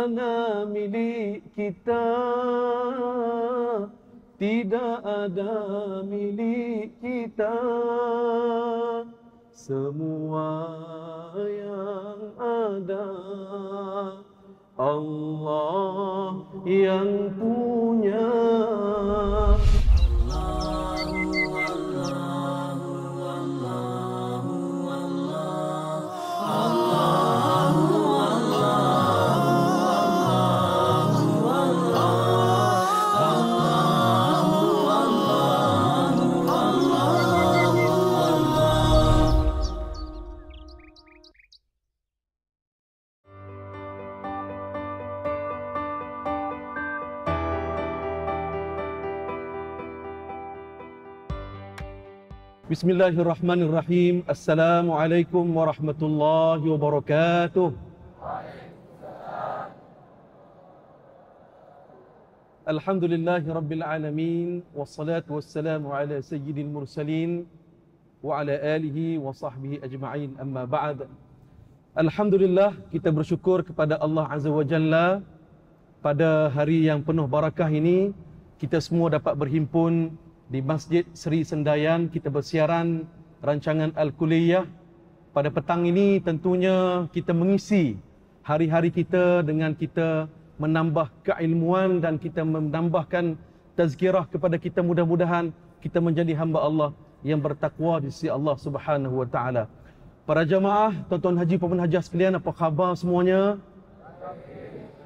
Mana milik kita. Tidak ada milik kita. Semua yang ada Allah yang punya Bismillahirrahmanirrahim. Assalamualaikum warahmatullahi wabarakatuh. Alhamdulillahi rabbil alamin wassalatu wassalamu ala sayyidil mursalin wa ala alihi wa sahbihi ajma'in amma ba'd. Alhamdulillah kita bersyukur kepada Allah Azza wa Jalla pada hari yang penuh barakah ini kita semua dapat berhimpun di Masjid Seri Sendayan kita bersiaran rancangan Al-Kuliyah pada petang ini tentunya kita mengisi hari-hari kita dengan kita menambah keilmuan dan kita menambahkan tazkirah kepada kita mudah-mudahan kita menjadi hamba Allah yang bertakwa di sisi Allah Subhanahu wa taala. Para jamaah, tuan-tuan haji maupun hajah sekalian, apa khabar semuanya?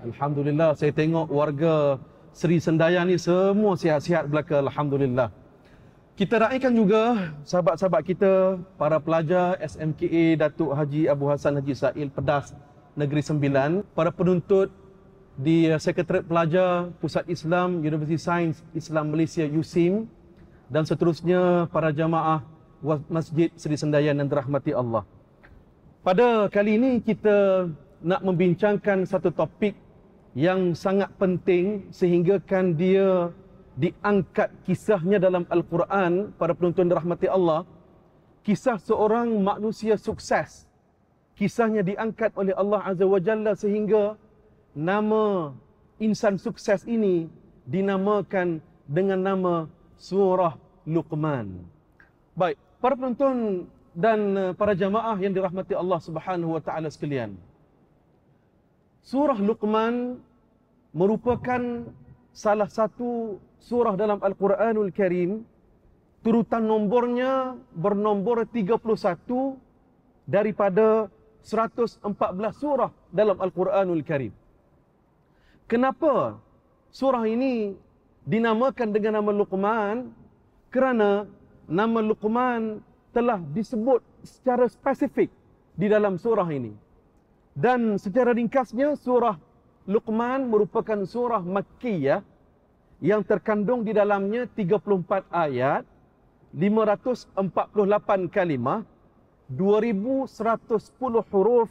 Alhamdulillah, saya tengok warga Seri Sendayan ni semua sihat-sihat belaka alhamdulillah. Kita raikan juga sahabat-sahabat kita, para pelajar SMKA Datuk Haji Abu Hassan Haji Sail Pedas Negeri Sembilan, para penuntut di Sekretariat Pelajar Pusat Islam Universiti Sains Islam Malaysia USIM dan seterusnya para jamaah Masjid Seri Sendayan yang dirahmati Allah. Pada kali ini kita nak membincangkan satu topik yang sangat penting sehingga kan dia diangkat kisahnya dalam Al-Quran para penonton dirahmati Allah. Kisah seorang manusia sukses. Kisahnya diangkat oleh Allah Azza wa Jalla sehingga nama insan sukses ini dinamakan dengan nama Surah Luqman. Baik, para penonton dan para jamaah yang dirahmati Allah Subhanahu wa taala sekalian. Surah Luqman merupakan salah satu surah dalam Al-Quranul Karim turutan nombornya bernombor 31 daripada 114 surah dalam Al-Quranul Karim. Kenapa surah ini dinamakan dengan nama Luqman? Kerana nama Luqman telah disebut secara spesifik di dalam surah ini. Dan secara ringkasnya surah Luqman merupakan surah Makkiyah yang terkandung di dalamnya 34 ayat, 548 kalimah, 2110 huruf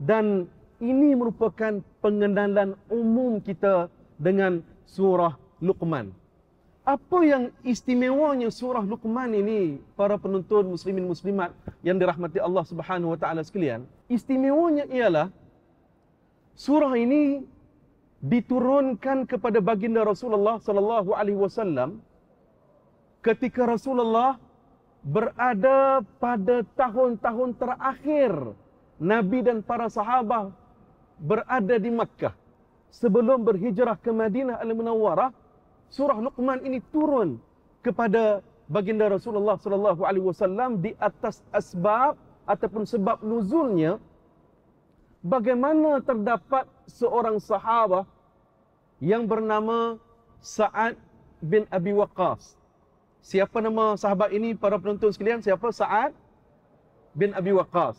dan ini merupakan pengenalan umum kita dengan surah Luqman. Apa yang istimewanya surah Luqman ini para penonton muslimin muslimat yang dirahmati Allah Subhanahu wa taala sekalian? Istimewanya ialah surah ini diturunkan kepada baginda Rasulullah sallallahu alaihi wasallam ketika Rasulullah berada pada tahun-tahun terakhir Nabi dan para sahabat berada di Makkah. Sebelum berhijrah ke Madinah Al-Munawwarah surah Luqman ini turun kepada baginda Rasulullah sallallahu alaihi wasallam di atas asbab ataupun sebab nuzulnya bagaimana terdapat seorang sahabat yang bernama Sa'ad bin Abi Waqqas. Siapa nama sahabat ini para penonton sekalian? Siapa Sa'ad bin Abi Waqqas?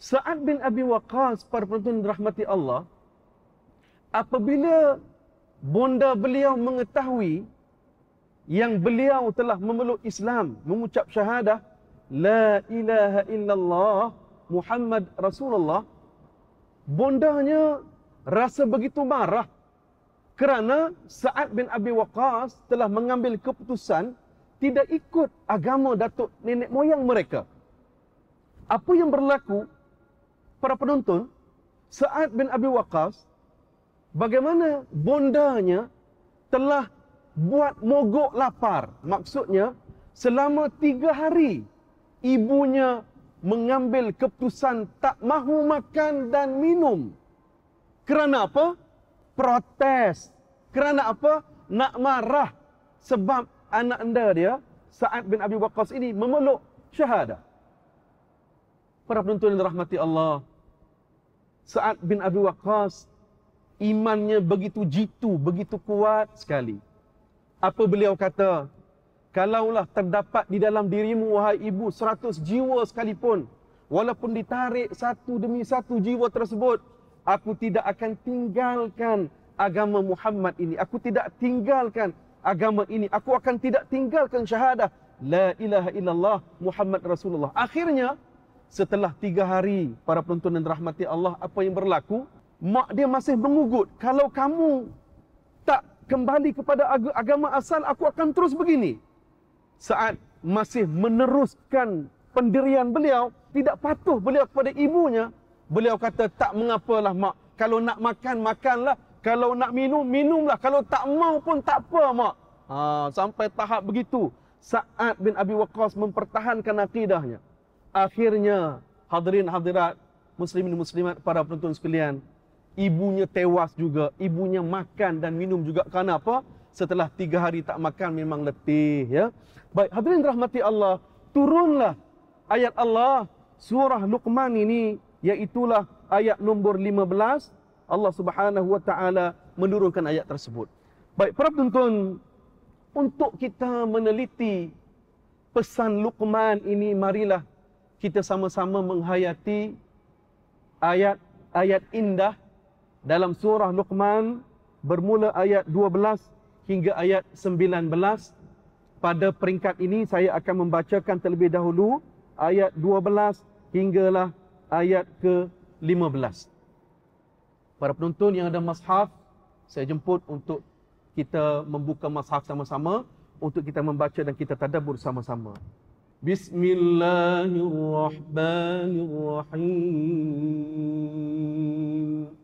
Sa'ad bin Abi Waqqas para penonton rahmati Allah apabila bonda beliau mengetahui yang beliau telah memeluk Islam, mengucap syahadah la ilaha illallah Muhammad Rasulullah bondanya rasa begitu marah kerana Sa'ad bin Abi Waqqas telah mengambil keputusan tidak ikut agama datuk nenek moyang mereka. Apa yang berlaku para penonton Sa'ad bin Abi Waqqas bagaimana bondanya telah buat mogok lapar. Maksudnya, selama tiga hari, ibunya mengambil keputusan tak mahu makan dan minum. Kerana apa? Protes. Kerana apa? Nak marah. Sebab anak anda dia, Sa'ad bin Abi Waqqas ini memeluk syahadah. Para penonton yang dirahmati Allah, Sa'ad bin Abi Waqqas imannya begitu jitu, begitu kuat sekali. Apa beliau kata? Kalaulah terdapat di dalam dirimu, wahai ibu, seratus jiwa sekalipun, walaupun ditarik satu demi satu jiwa tersebut, aku tidak akan tinggalkan agama Muhammad ini. Aku tidak tinggalkan agama ini. Aku akan tidak tinggalkan syahadah. La ilaha illallah Muhammad Rasulullah. Akhirnya, setelah tiga hari, para penonton dan rahmati Allah, apa yang berlaku? mak dia masih mengugut. Kalau kamu tak kembali kepada agama asal, aku akan terus begini. Saat masih meneruskan pendirian beliau, tidak patuh beliau kepada ibunya, beliau kata, tak mengapalah mak. Kalau nak makan, makanlah. Kalau nak minum, minumlah. Kalau tak mau pun tak apa mak. Ha, sampai tahap begitu. Sa'ad bin Abi Waqqas mempertahankan akidahnya. Akhirnya, hadirin hadirat, muslimin muslimat, para penonton sekalian, ibunya tewas juga, ibunya makan dan minum juga. Kenapa? Setelah tiga hari tak makan memang letih. Ya. Baik, hadirin rahmati Allah, turunlah ayat Allah surah Luqman ini, iaitulah ayat nombor 15. Allah Subhanahu Wa Taala menurunkan ayat tersebut. Baik, para penonton, untuk kita meneliti pesan Luqman ini, marilah kita sama-sama menghayati ayat-ayat indah dalam surah Luqman bermula ayat 12 hingga ayat 19 pada peringkat ini saya akan membacakan terlebih dahulu ayat 12 hinggalah ayat ke-15 para penonton yang ada mashaf saya jemput untuk kita membuka mashaf sama-sama untuk kita membaca dan kita tadabbur sama-sama. Bismillahirrahmanirrahim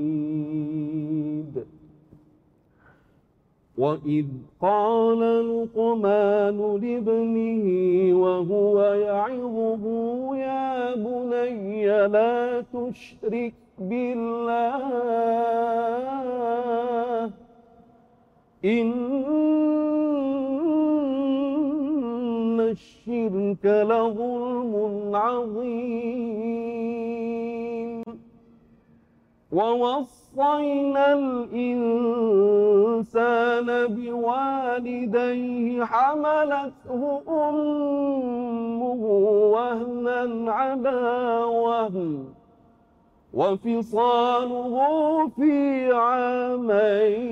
وإذ قال لقمان لابنه وهو يعظه يا بني لا تشرك بالله إن الشرك لظلم عظيم. ووصينا الإنسان بوالديه حملته أمه وهنا على وهن وفصاله في عامين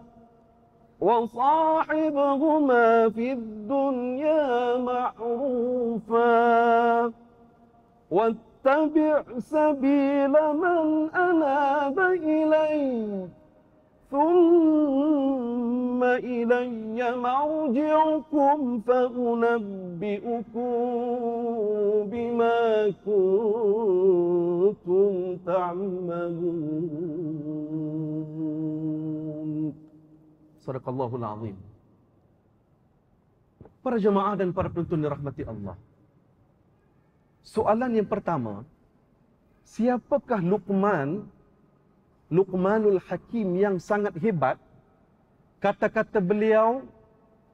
وصاحبهما في الدنيا معروفا. واتبع سبيل من أناب إلي ثم إلي مرجعكم فأنبئكم بما كنتم تعملون. Sadaqallahul Azim. Para jemaah dan para penonton dirahmati Allah. Soalan yang pertama, siapakah Luqman Luqmanul Hakim yang sangat hebat, kata-kata beliau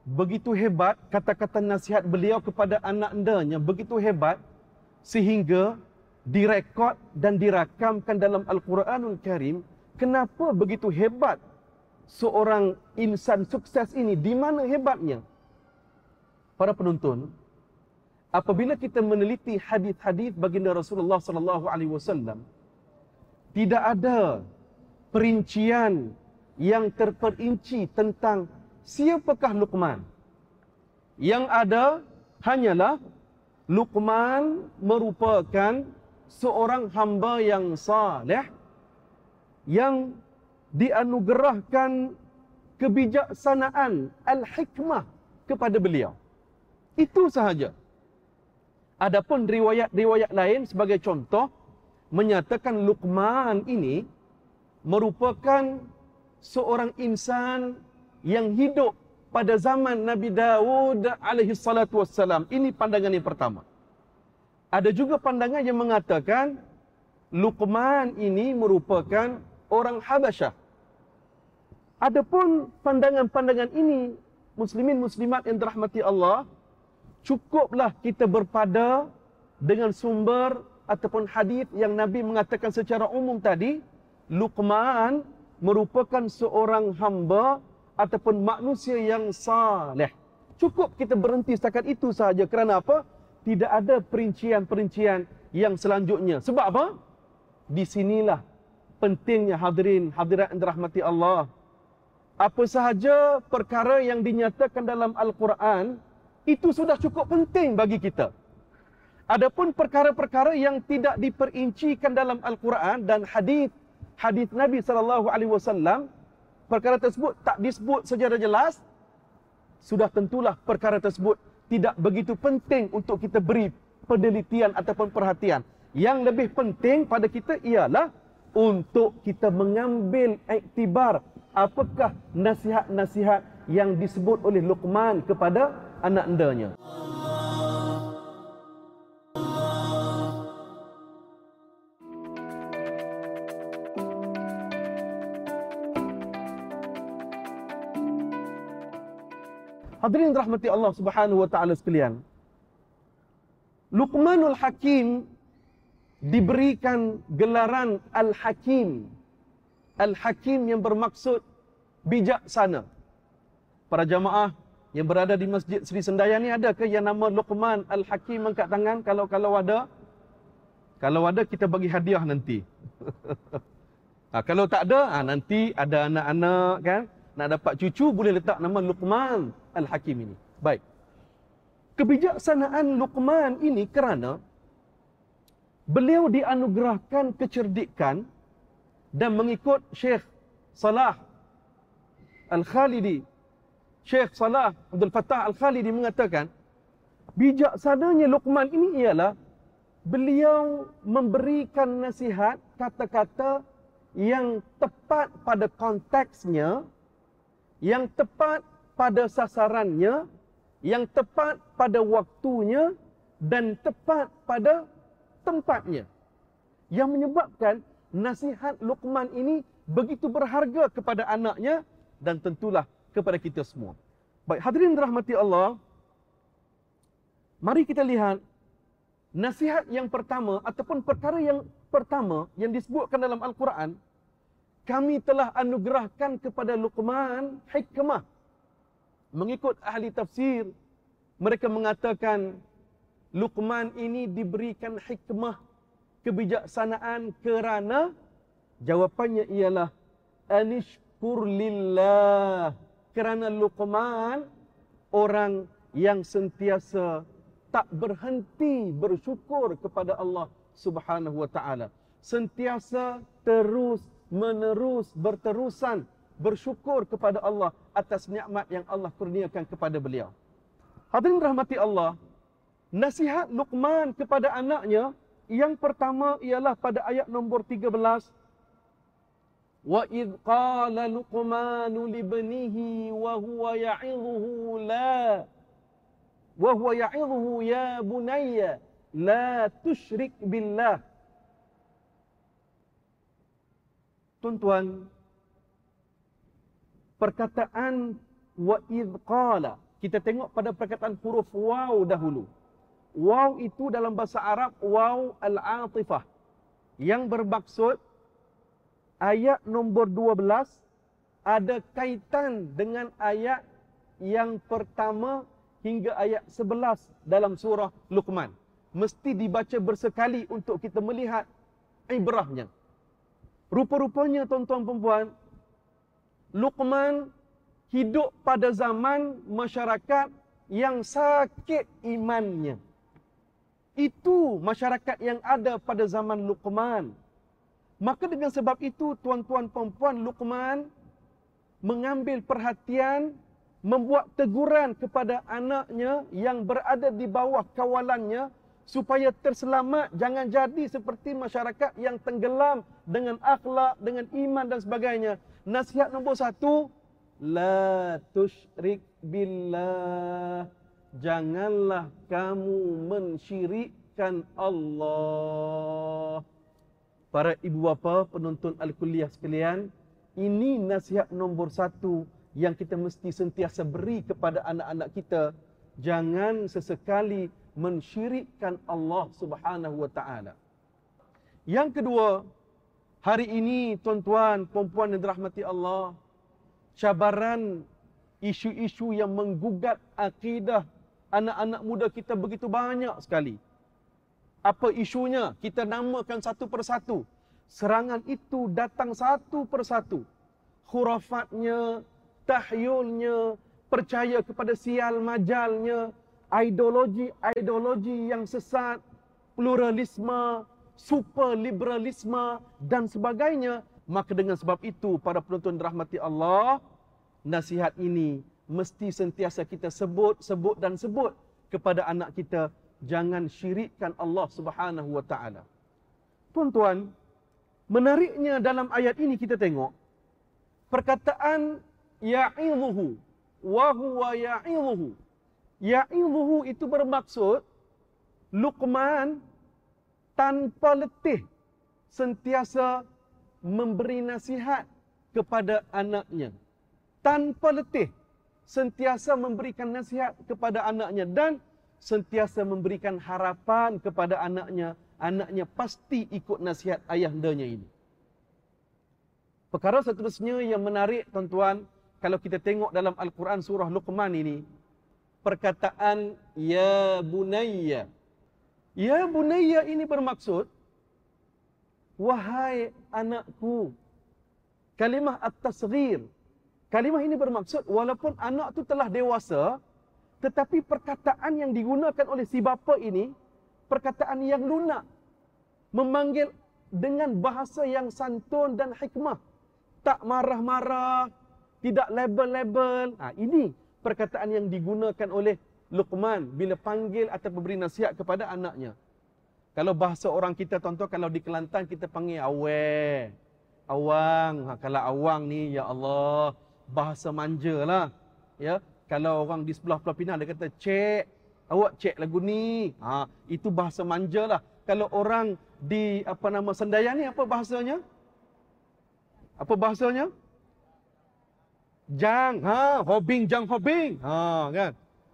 begitu hebat, kata-kata nasihat beliau kepada anak andanya begitu hebat sehingga direkod dan dirakamkan dalam Al-Quranul Karim. Kenapa begitu hebat seorang insan sukses ini? Di mana hebatnya? Para penonton, apabila kita meneliti hadis-hadis baginda Rasulullah sallallahu alaihi wasallam, tidak ada perincian yang terperinci tentang siapakah Luqman. Yang ada hanyalah Luqman merupakan seorang hamba yang saleh yang dianugerahkan kebijaksanaan al-hikmah kepada beliau. Itu sahaja. Adapun riwayat-riwayat lain sebagai contoh menyatakan Luqman ini merupakan seorang insan yang hidup pada zaman Nabi Dawud alaihi salatu wassalam. Ini pandangan yang pertama. Ada juga pandangan yang mengatakan Luqman ini merupakan orang Habasyah. Adapun pandangan-pandangan ini muslimin muslimat yang dirahmati Allah cukuplah kita berpada dengan sumber ataupun hadis yang Nabi mengatakan secara umum tadi Luqman merupakan seorang hamba ataupun manusia yang saleh. Cukup kita berhenti setakat itu sahaja. Kerana apa? Tidak ada perincian-perincian yang selanjutnya. Sebab apa? Di sinilah pentingnya hadirin hadirat yang dirahmati Allah. Apa sahaja perkara yang dinyatakan dalam Al-Quran itu sudah cukup penting bagi kita. Adapun perkara-perkara yang tidak diperincikan dalam Al-Quran dan hadis hadis Nabi sallallahu alaihi wasallam perkara tersebut tak disebut secara jelas, sudah tentulah perkara tersebut tidak begitu penting untuk kita beri penelitian ataupun perhatian. Yang lebih penting pada kita ialah untuk kita mengambil iktibar apakah nasihat-nasihat yang disebut oleh Luqman kepada anak-andanya. Hadirin rahmati Allah Subhanahu wa taala sekalian. Luqmanul Hakim diberikan gelaran Al-Hakim. Al-Hakim yang bermaksud bijaksana. Para jamaah yang berada di Masjid Sri Sendaya ni ada ke yang nama Luqman Al-Hakim angkat tangan kalau kalau ada? Kalau ada kita bagi hadiah nanti. ha, kalau tak ada, ha, nanti ada anak-anak kan nak dapat cucu boleh letak nama Luqman Al-Hakim ini. Baik. Kebijaksanaan Luqman ini kerana beliau dianugerahkan kecerdikan dan mengikut Syekh Salah Al-Khalidi. Syekh Salah Abdul Fattah Al-Khalidi mengatakan bijaksananya Luqman ini ialah beliau memberikan nasihat kata-kata yang tepat pada konteksnya yang tepat pada sasarannya, yang tepat pada waktunya dan tepat pada tempatnya. Yang menyebabkan nasihat Luqman ini begitu berharga kepada anaknya dan tentulah kepada kita semua. Baik, hadirin rahmati Allah. Mari kita lihat nasihat yang pertama ataupun perkara yang pertama yang disebutkan dalam Al-Quran kami telah anugerahkan kepada Luqman hikmah. Mengikut ahli tafsir, mereka mengatakan Luqman ini diberikan hikmah kebijaksanaan kerana jawapannya ialah anishkur lillah. Kerana Luqman orang yang sentiasa tak berhenti bersyukur kepada Allah Subhanahu wa taala. Sentiasa terus menerus berterusan bersyukur kepada Allah atas nikmat yang Allah kurniakan kepada beliau. Hadirin rahmati Allah, nasihat Luqman kepada anaknya yang pertama ialah pada ayat nombor 13 Wa id qala Luqman li ibnihi wa huwa ya'idhuhu la wa huwa ya'idhuhu ya bunayya la tusyrik billah Tuan-tuan, perkataan wa idh qala. Kita tengok pada perkataan huruf waw dahulu. Waw itu dalam bahasa Arab waw al-atifah. Yang bermaksud ayat nombor 12 ada kaitan dengan ayat yang pertama hingga ayat 11 dalam surah Luqman. Mesti dibaca bersekali untuk kita melihat ibrahnya. Rupa-rupanya tuan-tuan perempuan, Luqman hidup pada zaman masyarakat yang sakit imannya. Itu masyarakat yang ada pada zaman Luqman. Maka dengan sebab itu tuan-tuan perempuan Luqman mengambil perhatian membuat teguran kepada anaknya yang berada di bawah kawalannya supaya terselamat jangan jadi seperti masyarakat yang tenggelam dengan akhlak dengan iman dan sebagainya nasihat nombor satu La tusyrik billah. Janganlah kamu mensyirikkan Allah. Para ibu bapa penonton Al-Kuliah sekalian, ini nasihat nombor satu yang kita mesti sentiasa beri kepada anak-anak kita. Jangan sesekali mensyirikkan Allah subhanahu wa ta'ala. Yang kedua, hari ini tuan-tuan, perempuan yang dirahmati Allah, cabaran isu-isu yang menggugat akidah anak-anak muda kita begitu banyak sekali. Apa isunya? Kita namakan satu persatu. Serangan itu datang satu persatu. Khurafatnya, tahyulnya, percaya kepada sial majalnya, ideologi-ideologi yang sesat, pluralisme, superliberalisme dan sebagainya Maka dengan sebab itu para penonton rahmati Allah, nasihat ini mesti sentiasa kita sebut, sebut dan sebut kepada anak kita jangan syirikkan Allah Subhanahu wa taala. Tuan-tuan, menariknya dalam ayat ini kita tengok perkataan ya'idhuhu wa huwa ya'idhuhu. Ya'idhuhu itu bermaksud Luqman tanpa letih sentiasa memberi nasihat kepada anaknya tanpa letih sentiasa memberikan nasihat kepada anaknya dan sentiasa memberikan harapan kepada anaknya anaknya pasti ikut nasihat ayahandanya ini perkara seterusnya yang menarik tuan-tuan kalau kita tengok dalam al-Quran surah Luqman ini perkataan ya bunayya ya bunayya ini bermaksud Wahai anakku. Kalimah at-tasghir. Kalimah ini bermaksud walaupun anak tu telah dewasa, tetapi perkataan yang digunakan oleh si bapa ini, perkataan yang lunak. Memanggil dengan bahasa yang santun dan hikmah. Tak marah-marah, tidak label-label. Ha, ini perkataan yang digunakan oleh Luqman bila panggil atau beri nasihat kepada anaknya. Kalau bahasa orang kita tuan-tuan kalau di Kelantan kita panggil awe. Awang. Ha, kalau awang ni ya Allah bahasa manja lah. Ya. Kalau orang di sebelah Pulau Pinang dia kata cek. Awak cek lagu ni. Ha, itu bahasa manja lah. Kalau orang di apa nama Sendaya ni apa bahasanya? Apa bahasanya? Jang, ha, hobing jang hobing. Ha, kan?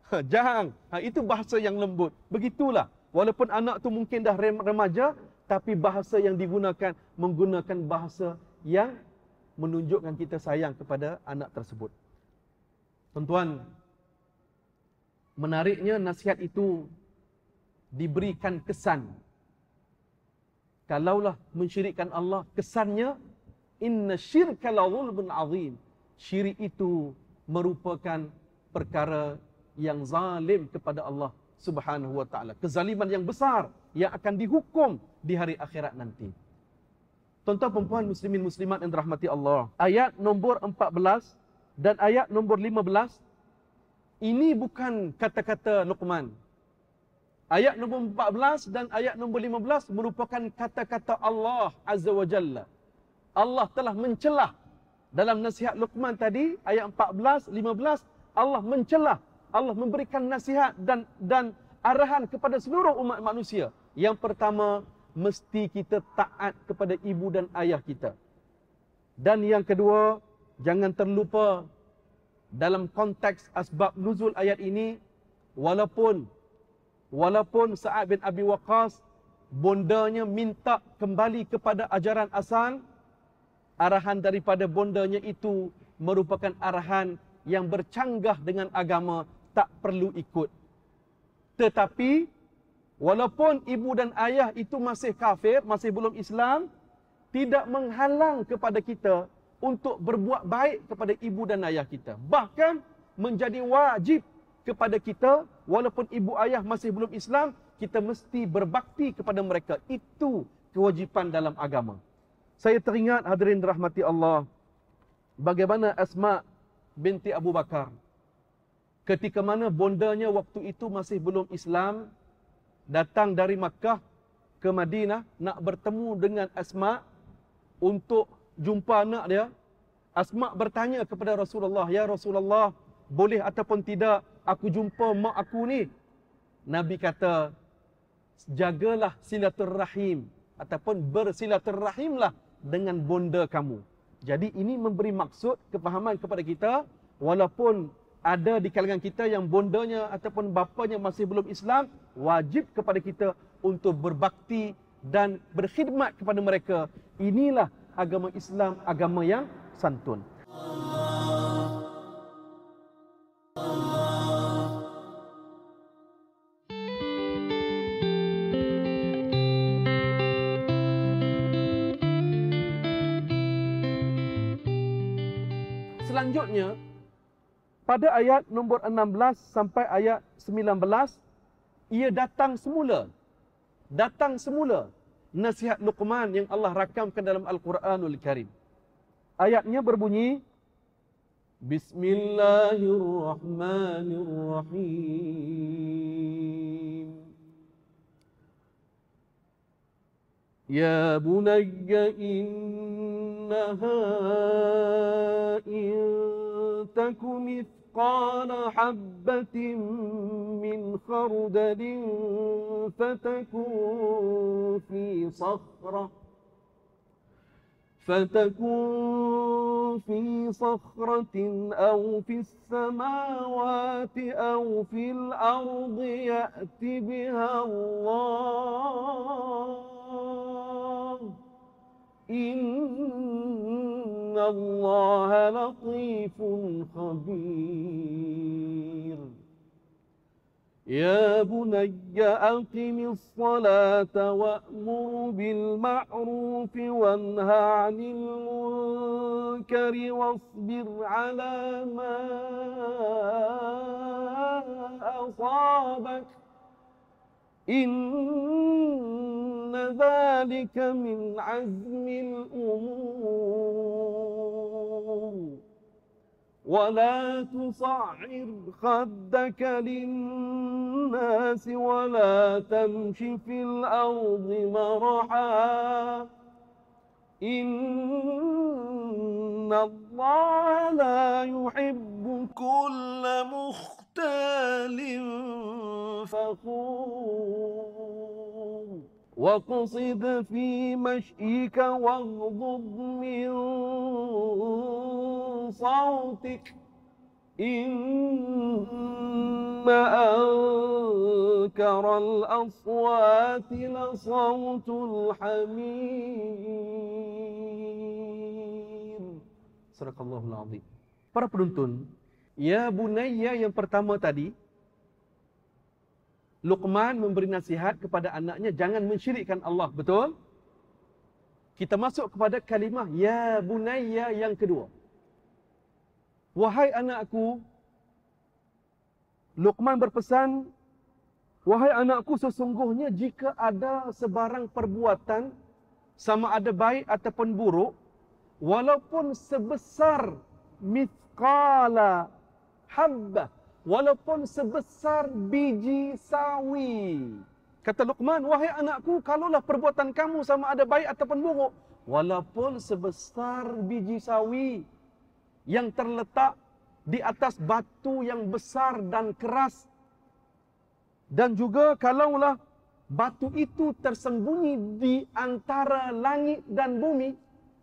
Ha, jang. Ha, itu bahasa yang lembut. Begitulah. Walaupun anak tu mungkin dah remaja, tapi bahasa yang digunakan menggunakan bahasa yang menunjukkan kita sayang kepada anak tersebut. Tuan-tuan, menariknya nasihat itu diberikan kesan. Kalaulah mensyirikkan Allah, kesannya inna syirka la zulmun azim. Syirik itu merupakan perkara yang zalim kepada Allah Subhanahu wa taala. Kezaliman yang besar yang akan dihukum di hari akhirat nanti. Tuan-tuan perempuan muslimin muslimat yang dirahmati Allah. Ayat nombor 14 dan ayat nombor 15 ini bukan kata-kata Luqman. Ayat nombor 14 dan ayat nombor 15 merupakan kata-kata Allah Azza wa Jalla. Allah telah mencelah dalam nasihat Luqman tadi ayat 14 15 Allah mencelah Allah memberikan nasihat dan dan arahan kepada seluruh umat manusia. Yang pertama, mesti kita taat kepada ibu dan ayah kita. Dan yang kedua, jangan terlupa dalam konteks asbab nuzul ayat ini walaupun walaupun Sa'ad bin Abi Waqqas bondanya minta kembali kepada ajaran asal arahan daripada bondanya itu merupakan arahan yang bercanggah dengan agama tak perlu ikut tetapi walaupun ibu dan ayah itu masih kafir masih belum Islam tidak menghalang kepada kita untuk berbuat baik kepada ibu dan ayah kita. Bahkan menjadi wajib kepada kita walaupun ibu ayah masih belum Islam kita mesti berbakti kepada mereka. Itu kewajipan dalam agama. Saya teringat hadirin rahmati Allah bagaimana Asma binti Abu Bakar. Ketika mana bondanya waktu itu masih belum Islam datang dari Makkah ke Madinah nak bertemu dengan Asma untuk jumpa anak dia Asma bertanya kepada Rasulullah ya Rasulullah boleh ataupun tidak aku jumpa mak aku ni. Nabi kata, jagalah silaturrahim ataupun bersilaturrahimlah dengan bonda kamu. Jadi ini memberi maksud kefahaman kepada kita walaupun ada di kalangan kita yang bondanya ataupun bapanya masih belum Islam, wajib kepada kita untuk berbakti dan berkhidmat kepada mereka. Inilah agama Islam, agama yang santun. pada ayat nombor 16 sampai ayat 19 ia datang semula. Datang semula nasihat Luqman yang Allah rakamkan dalam Al-Quranul Karim. Ayatnya berbunyi Bismillahirrahmanirrahim. Ya bunayya innaha in takum مثقال حبة من خردل فتكون في صخرة فتكون في صخرة أو في السماوات أو في الأرض يأت بها الله. إن الله لطيف خبير. يا بني أقم الصلاة وأمر بالمعروف وانهى عن المنكر واصبر على ما أصابك إن ذلك من عزم الأمور. ولا تصعر خدك للناس ولا تمش في الأرض مرحا. إن الله لا يحب كل مختال فخور واقصد في مشيك واغضض من صوتك إن أنكر الأصوات لصوت الحمير. صدق الله العظيم. Para penuntun, ya bunayya yang pertama tadi, Luqman memberi nasihat kepada anaknya jangan mensyirikkan Allah, betul? Kita masuk kepada kalimah ya bunayya yang kedua. Wahai anakku, Luqman berpesan, wahai anakku sesungguhnya jika ada sebarang perbuatan sama ada baik ataupun buruk, walaupun sebesar mithqala habbah walaupun sebesar biji sawi. Kata Luqman, wahai anakku, kalaulah perbuatan kamu sama ada baik ataupun buruk, walaupun sebesar biji sawi yang terletak di atas batu yang besar dan keras, dan juga kalaulah batu itu tersembunyi di antara langit dan bumi,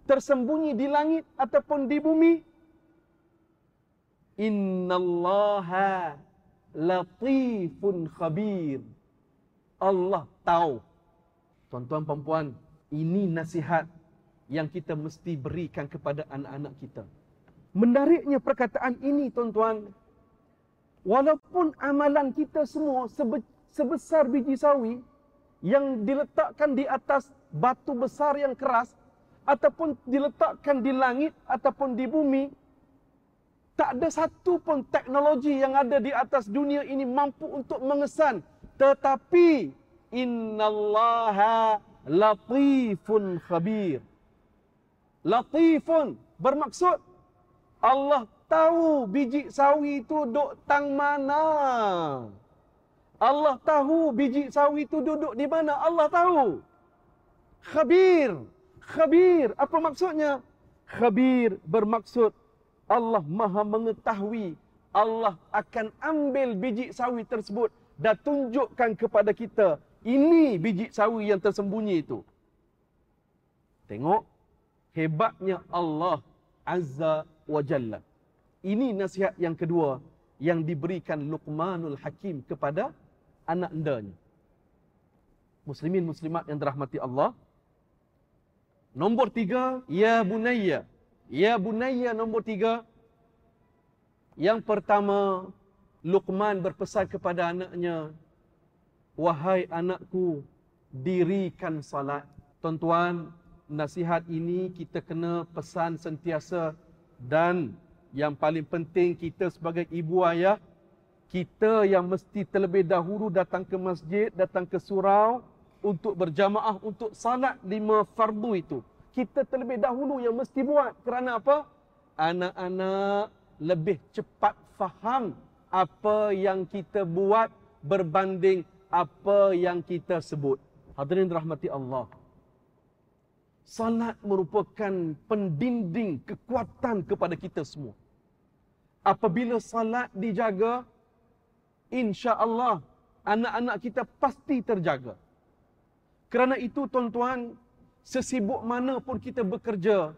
tersembunyi di langit ataupun di bumi. Innallaha latifun khabir. Allah tahu. Tuan-tuan perempuan, ini nasihat yang kita mesti berikan kepada anak-anak kita. Menariknya perkataan ini tuan-tuan, walaupun amalan kita semua sebesar biji sawi yang diletakkan di atas batu besar yang keras ataupun diletakkan di langit ataupun di bumi, tak ada satu pun teknologi yang ada di atas dunia ini mampu untuk mengesan. Tetapi, innallaha latifun khabir. Latifun bermaksud Allah tahu biji sawi itu duduk tang mana. Allah tahu biji sawi itu duduk di mana. Allah tahu. Khabir. Khabir. Apa maksudnya? Khabir bermaksud Allah maha mengetahui. Allah akan ambil biji sawi tersebut dan tunjukkan kepada kita. Ini biji sawi yang tersembunyi itu. Tengok hebatnya Allah Azza wa Jalla. Ini nasihat yang kedua yang diberikan Luqmanul Hakim kepada anak endanya. Muslimin muslimat yang dirahmati Allah. Nombor tiga, Ya Bunayya. Ya Bunayya nombor tiga. Yang pertama, Luqman berpesan kepada anaknya, Wahai anakku, dirikan salat. Tuan-tuan, nasihat ini kita kena pesan sentiasa dan yang paling penting kita sebagai ibu ayah kita yang mesti terlebih dahulu datang ke masjid, datang ke surau untuk berjamaah untuk salat lima fardu itu. Kita terlebih dahulu yang mesti buat. Kerana apa? Anak-anak lebih cepat faham apa yang kita buat berbanding apa yang kita sebut. Hadirin rahmati Allah. Salat merupakan pendinding kekuatan kepada kita semua. Apabila salat dijaga, insya Allah anak-anak kita pasti terjaga. Kerana itu tuan-tuan, sesibuk mana pun kita bekerja,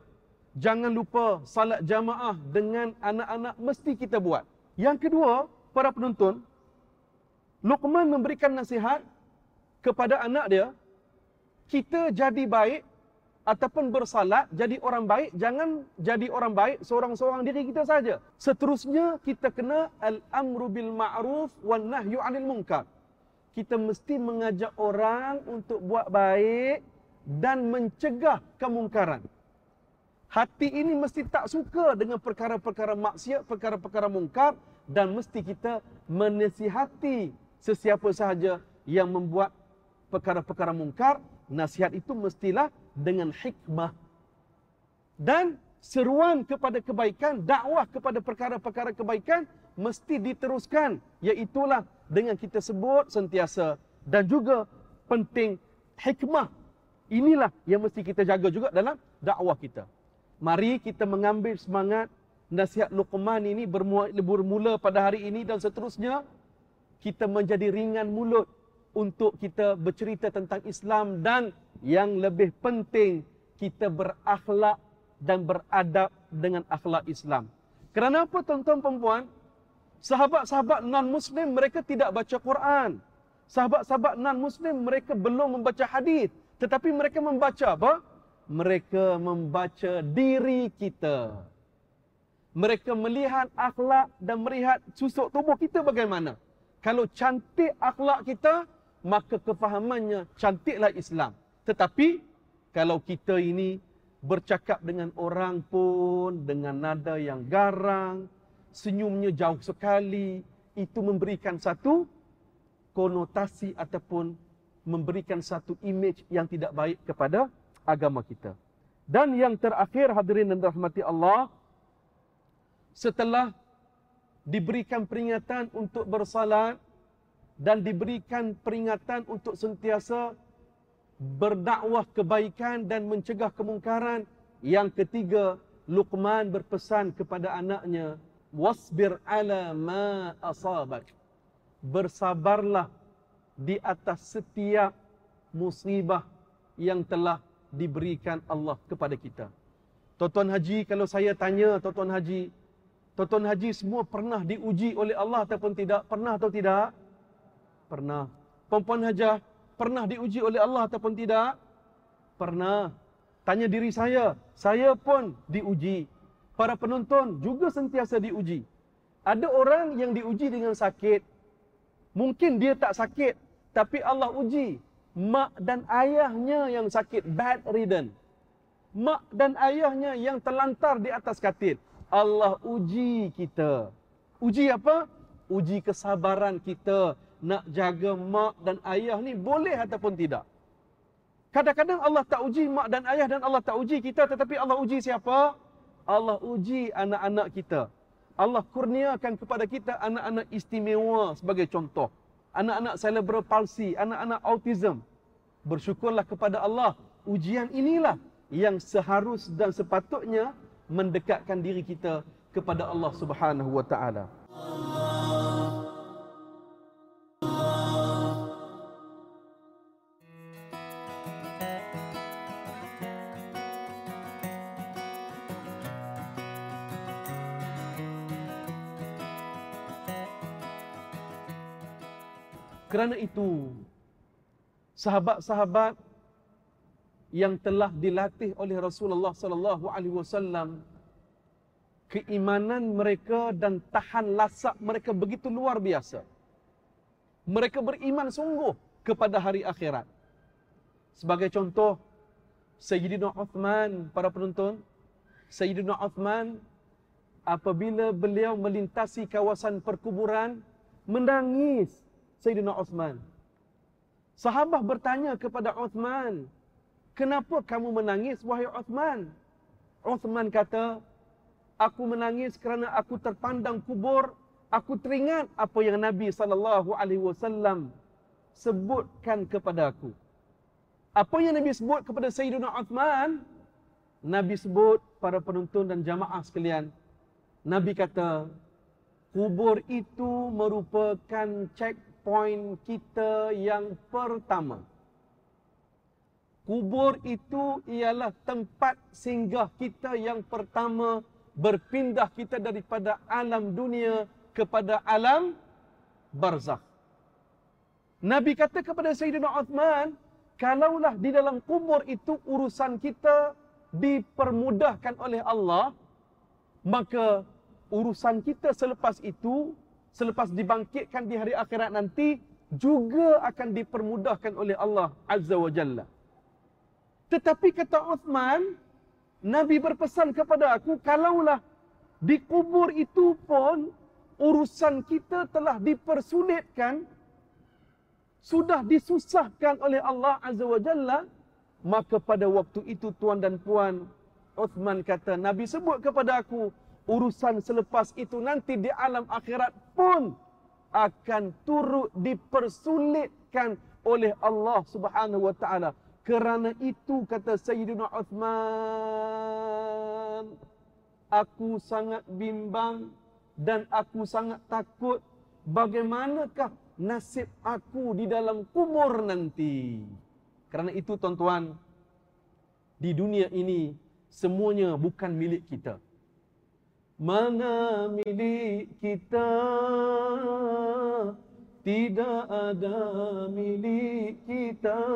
jangan lupa salat jamaah dengan anak-anak mesti kita buat. Yang kedua, para penonton, Luqman memberikan nasihat kepada anak dia, kita jadi baik ataupun bersalat jadi orang baik jangan jadi orang baik seorang-seorang diri kita saja seterusnya kita kena al-amru bil ma'ruf wan nahyu 'anil munkar kita mesti mengajak orang untuk buat baik dan mencegah kemungkaran. Hati ini mesti tak suka dengan perkara-perkara maksiat perkara-perkara mungkar dan mesti kita menasihati sesiapa sahaja yang membuat perkara-perkara mungkar. Nasihat itu mestilah dengan hikmah dan seruan kepada kebaikan, dakwah kepada perkara-perkara kebaikan mesti diteruskan. Iaitulah dengan kita sebut sentiasa dan juga penting hikmah. Inilah yang mesti kita jaga juga dalam dakwah kita. Mari kita mengambil semangat nasihat Luqman ini bermula, pada hari ini dan seterusnya kita menjadi ringan mulut untuk kita bercerita tentang Islam dan yang lebih penting kita berakhlak dan beradab dengan akhlak Islam. Kerana apa tuan-tuan perempuan? Sahabat-sahabat non-muslim mereka tidak baca Quran. Sahabat-sahabat non-muslim mereka belum membaca hadis, tetapi mereka membaca apa? Mereka membaca diri kita. Mereka melihat akhlak dan melihat susuk tubuh kita bagaimana. Kalau cantik akhlak kita, maka kefahamannya cantiklah Islam. Tetapi kalau kita ini bercakap dengan orang pun dengan nada yang garang, senyumnya jauh sekali, itu memberikan satu konotasi ataupun memberikan satu image yang tidak baik kepada agama kita. Dan yang terakhir hadirin dan rahmati Allah, setelah diberikan peringatan untuk bersalat, dan diberikan peringatan untuk sentiasa berdakwah kebaikan dan mencegah kemungkaran. Yang ketiga, Luqman berpesan kepada anaknya, wasbir ala ma asabak. Bersabarlah di atas setiap musibah yang telah diberikan Allah kepada kita. Tuan-tuan haji, kalau saya tanya tuan-tuan haji, tuan-tuan haji semua pernah diuji oleh Allah ataupun tidak? Pernah atau tidak? Pernah. Puan-puan hajah, pernah diuji oleh Allah ataupun tidak? Pernah. Tanya diri saya, saya pun diuji. Para penonton juga sentiasa diuji. Ada orang yang diuji dengan sakit. Mungkin dia tak sakit, tapi Allah uji mak dan ayahnya yang sakit, bad ridden. Mak dan ayahnya yang terlantar di atas katil. Allah uji kita. Uji apa? Uji kesabaran kita nak jaga mak dan ayah ni boleh ataupun tidak. Kadang-kadang Allah tak uji mak dan ayah dan Allah tak uji kita tetapi Allah uji siapa? Allah uji anak-anak kita. Allah kurniakan kepada kita anak-anak istimewa sebagai contoh. Anak-anak cerebral palsy, anak-anak autism. Bersyukurlah kepada Allah. Ujian inilah yang seharus dan sepatutnya mendekatkan diri kita kepada Allah Subhanahu wa taala. Kerana itu, sahabat-sahabat yang telah dilatih oleh Rasulullah sallallahu alaihi wasallam keimanan mereka dan tahan lasak mereka begitu luar biasa. Mereka beriman sungguh kepada hari akhirat. Sebagai contoh, Sayyidina Uthman, para penonton, Sayyidina Uthman apabila beliau melintasi kawasan perkuburan menangis Sayyidina Uthman. Sahabat bertanya kepada Uthman, Kenapa kamu menangis wahai Uthman? Uthman kata, aku menangis kerana aku terpandang kubur, aku teringat apa yang Nabi wasallam sebutkan kepada aku. Apa yang Nabi sebut kepada Sayyidina Uthman? Nabi sebut para penonton dan jamaah sekalian. Nabi kata, kubur itu merupakan checkpoint kita yang pertama. Kubur itu ialah tempat singgah kita yang pertama berpindah kita daripada alam dunia kepada alam barzakh. Nabi kata kepada Sayyidina Uthman, kalaulah di dalam kubur itu urusan kita dipermudahkan oleh Allah, maka urusan kita selepas itu, selepas dibangkitkan di hari akhirat nanti, juga akan dipermudahkan oleh Allah Azza wa Jalla. Tetapi kata Uthman, Nabi berpesan kepada aku, kalaulah di kubur itu pun urusan kita telah dipersulitkan, sudah disusahkan oleh Allah Azza wa Jalla, maka pada waktu itu tuan dan puan, Uthman kata, Nabi sebut kepada aku, urusan selepas itu nanti di alam akhirat pun akan turut dipersulitkan oleh Allah Subhanahu wa taala. Kerana itu kata Sayyidina Uthman Aku sangat bimbang dan aku sangat takut Bagaimanakah nasib aku di dalam kubur nanti. Kerana itu tuan-tuan Di dunia ini semuanya bukan milik kita Mana milik kita. Tidak ada milik kita.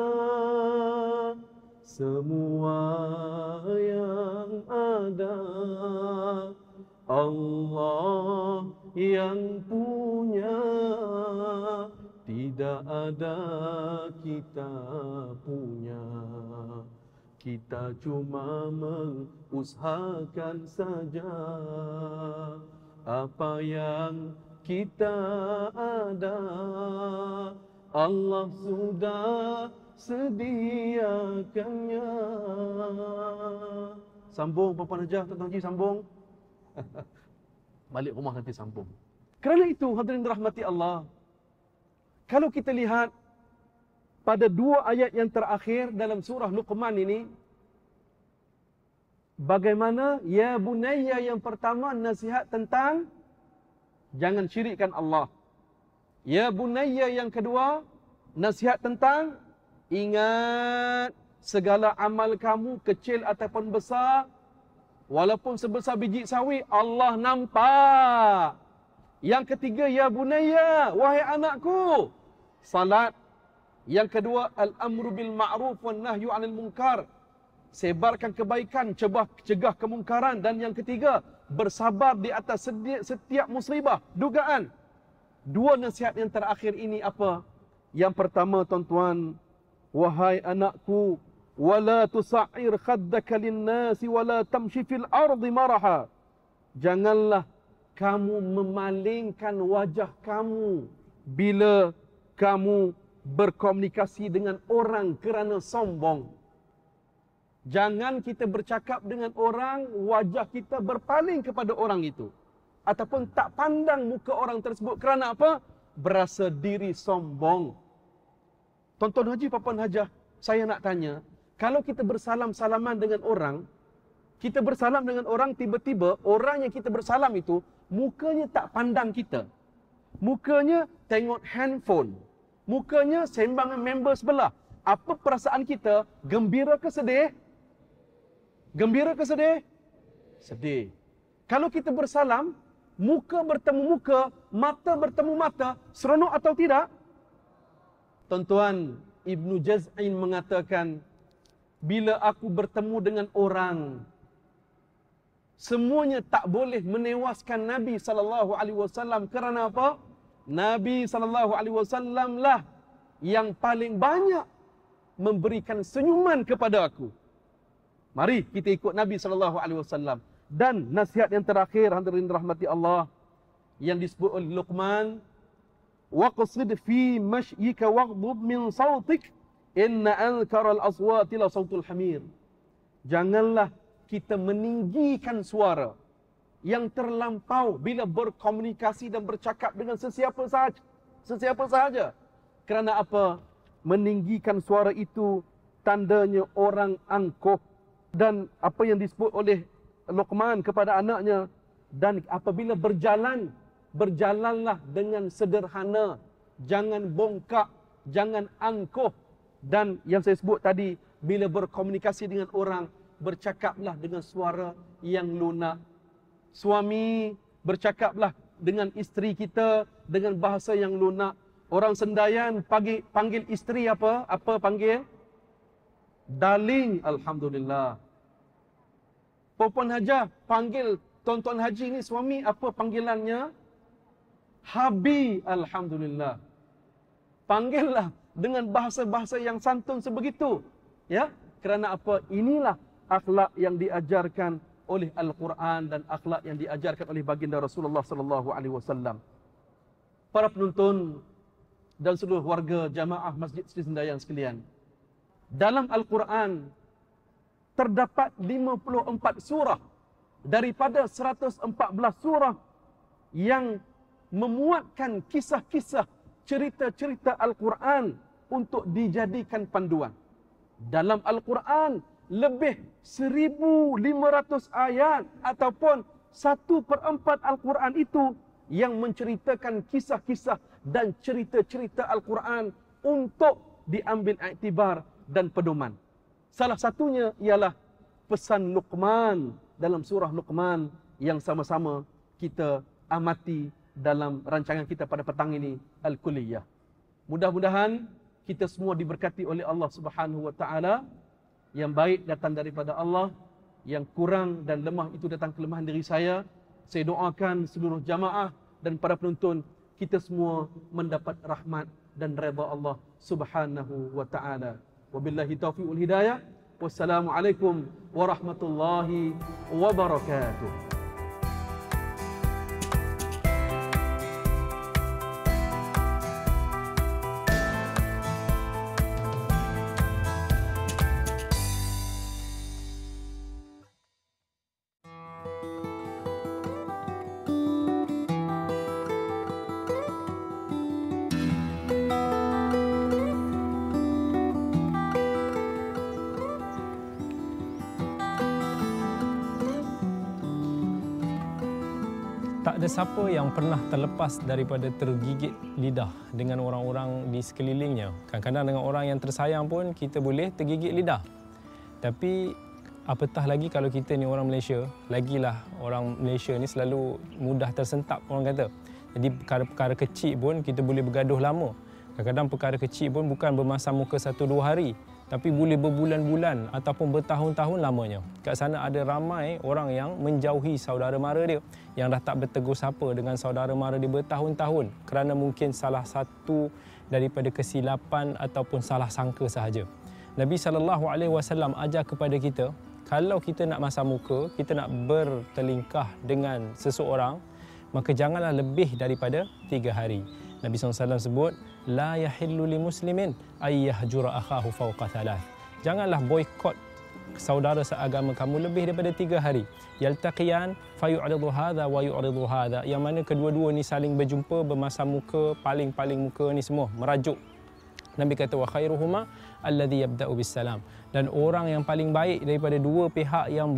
Semua yang ada. Allah yang punya. Tidak ada kita punya kita cuma mengusahakan saja apa yang kita ada. Allah sudah sediakannya. Sambung Puan Hajah Tuan Haji sambung. Balik rumah nanti sambung. Kerana itu hadirin rahmati Allah Kalau kita lihat pada dua ayat yang terakhir dalam surah Luqman ini bagaimana ya bunayya yang pertama nasihat tentang jangan syirikkan Allah. Ya bunayya yang kedua, nasihat tentang ingat segala amal kamu kecil ataupun besar Walaupun sebesar biji sawi, Allah nampak. Yang ketiga, ya bunaya, wahai anakku. Salat. Yang kedua, al-amru bil ma'ruf wa nahyu 'anil munkar. Sebarkan kebaikan, cegah, cegah kemungkaran dan yang ketiga, bersabar di atas setiap, musibah, dugaan. Dua nasihat yang terakhir ini apa? Yang pertama, tuan-tuan, wahai anakku, wala tusa'ir khaddaka lin-nasi wala tamshi fil ardi maraha. Janganlah kamu memalingkan wajah kamu bila kamu berkomunikasi dengan orang kerana sombong. Jangan kita bercakap dengan orang, wajah kita berpaling kepada orang itu. Ataupun tak pandang muka orang tersebut kerana apa? Berasa diri sombong. Tonton Haji Papan Hajah, saya nak tanya, kalau kita bersalam-salaman dengan orang, kita bersalam dengan orang, tiba-tiba orang yang kita bersalam itu, mukanya tak pandang kita. Mukanya tengok handphone. Mukanya sembang member sebelah. Apa perasaan kita? Gembira ke sedih? Gembira ke sedih? Sedih. Kalau kita bersalam, muka bertemu muka, mata bertemu mata, seronok atau tidak? Tuan-tuan, Ibnu Jaz'in mengatakan, bila aku bertemu dengan orang, semuanya tak boleh menewaskan Nabi sallallahu alaihi wasallam kerana apa? Nabi sallallahu alaihi wasallam lah yang paling banyak memberikan senyuman kepada aku. Mari kita ikut Nabi sallallahu alaihi wasallam. Dan nasihat yang terakhir hadirin rahmati Allah yang disebut oleh Luqman waqsid fi mashyika waghdud min sautik inna ankara al-aswati la sautul hamir. Janganlah kita meninggikan suara yang terlampau bila berkomunikasi dan bercakap dengan sesiapa sahaja. Sesiapa sahaja. Kerana apa? Meninggikan suara itu tandanya orang angkuh dan apa yang disebut oleh Luqman kepada anaknya dan apabila berjalan berjalanlah dengan sederhana jangan bongkak jangan angkuh dan yang saya sebut tadi bila berkomunikasi dengan orang bercakaplah dengan suara yang lunak suami bercakaplah dengan isteri kita dengan bahasa yang lunak orang sendayan panggil panggil isteri apa apa panggil darling alhamdulillah Puan Haja panggil tonton haji ni suami apa panggilannya? Habi alhamdulillah. Panggillah dengan bahasa-bahasa yang santun sebegitu. Ya, kerana apa? Inilah akhlak yang diajarkan oleh Al-Quran dan akhlak yang diajarkan oleh baginda Rasulullah sallallahu alaihi wasallam. Para penonton dan seluruh warga jamaah Masjid Sri Sendayan sekalian. Dalam Al-Quran terdapat 54 surah daripada 114 surah yang memuatkan kisah-kisah cerita-cerita Al-Quran untuk dijadikan panduan. Dalam Al-Quran lebih 1500 ayat ataupun satu per empat Al-Quran itu yang menceritakan kisah-kisah dan cerita-cerita Al-Quran untuk diambil iktibar dan pedoman. Salah satunya ialah pesan Luqman dalam surah Luqman yang sama-sama kita amati dalam rancangan kita pada petang ini Al-Kulliyah. Mudah-mudahan kita semua diberkati oleh Allah Subhanahu wa taala yang baik datang daripada Allah, yang kurang dan lemah itu datang kelemahan diri saya. Saya doakan seluruh jamaah dan para penonton kita semua mendapat rahmat dan redha Allah Subhanahu wa taala. Wabillahi taufiq wal hidayah. Wassalamualaikum warahmatullahi wabarakatuh. Ada siapa yang pernah terlepas daripada tergigit lidah dengan orang-orang di sekelilingnya. Kadang-kadang dengan orang yang tersayang pun kita boleh tergigit lidah. Tapi apatah lagi kalau kita ni orang Malaysia, lagilah orang Malaysia ni selalu mudah tersentap orang kata. Jadi perkara-perkara kecil pun kita boleh bergaduh lama. Kadang-kadang perkara kecil pun bukan bermasa muka satu dua hari, tapi boleh berbulan-bulan ataupun bertahun-tahun lamanya. Kat sana ada ramai orang yang menjauhi saudara mara dia yang dah tak bertegur sapa dengan saudara mara dia bertahun-tahun kerana mungkin salah satu daripada kesilapan ataupun salah sangka sahaja. Nabi sallallahu alaihi wasallam ajar kepada kita kalau kita nak masa muka, kita nak bertelingkah dengan seseorang, maka janganlah lebih daripada tiga hari. Nabi SAW sebut, yahillu li muslimin ayyahjura akhahu fawqa thalath. Janganlah boykot saudara seagama kamu lebih daripada tiga hari. Yaltaqiyan fayu'ridu hadha wa yu'ridu hadha. Yang mana kedua-dua ni saling berjumpa, bermasa muka, paling-paling muka ni semua, merajuk. Nabi kata, wa khairuhuma alladhi yabda'u bis salam. Dan orang yang paling baik daripada dua pihak yang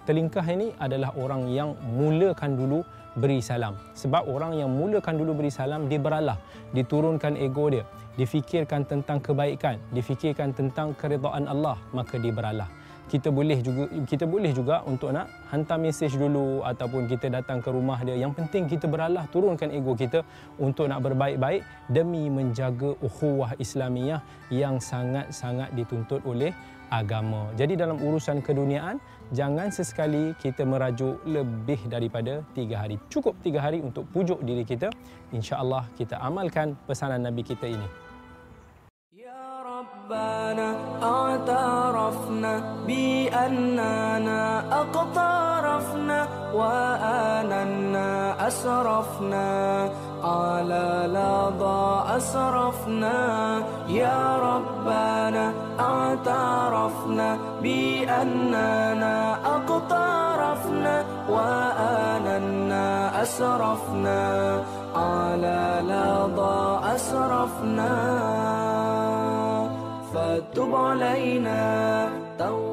bertelingkah ini adalah orang yang mulakan dulu beri salam. Sebab orang yang mulakan dulu beri salam, dia beralah. Diturunkan ego dia. Difikirkan tentang kebaikan. Difikirkan tentang keridaan Allah. Maka dia beralah. Kita boleh juga kita boleh juga untuk nak hantar mesej dulu ataupun kita datang ke rumah dia. Yang penting kita beralah turunkan ego kita untuk nak berbaik-baik demi menjaga ukhuwah Islamiyah yang sangat-sangat dituntut oleh agama. Jadi dalam urusan keduniaan, jangan sesekali kita merajuk lebih daripada tiga hari. Cukup tiga hari untuk pujuk diri kita. InsyaAllah kita amalkan pesanan Nabi kita ini. Ya Rabbana a'tarafna bi annana aqtarafna wa ananna asrafna. على لظى أسرفنا يا ربنا اعترفنا بأننا أقترفنا وآننا أسرفنا. على لظى أسرفنا فتب علينا توبة.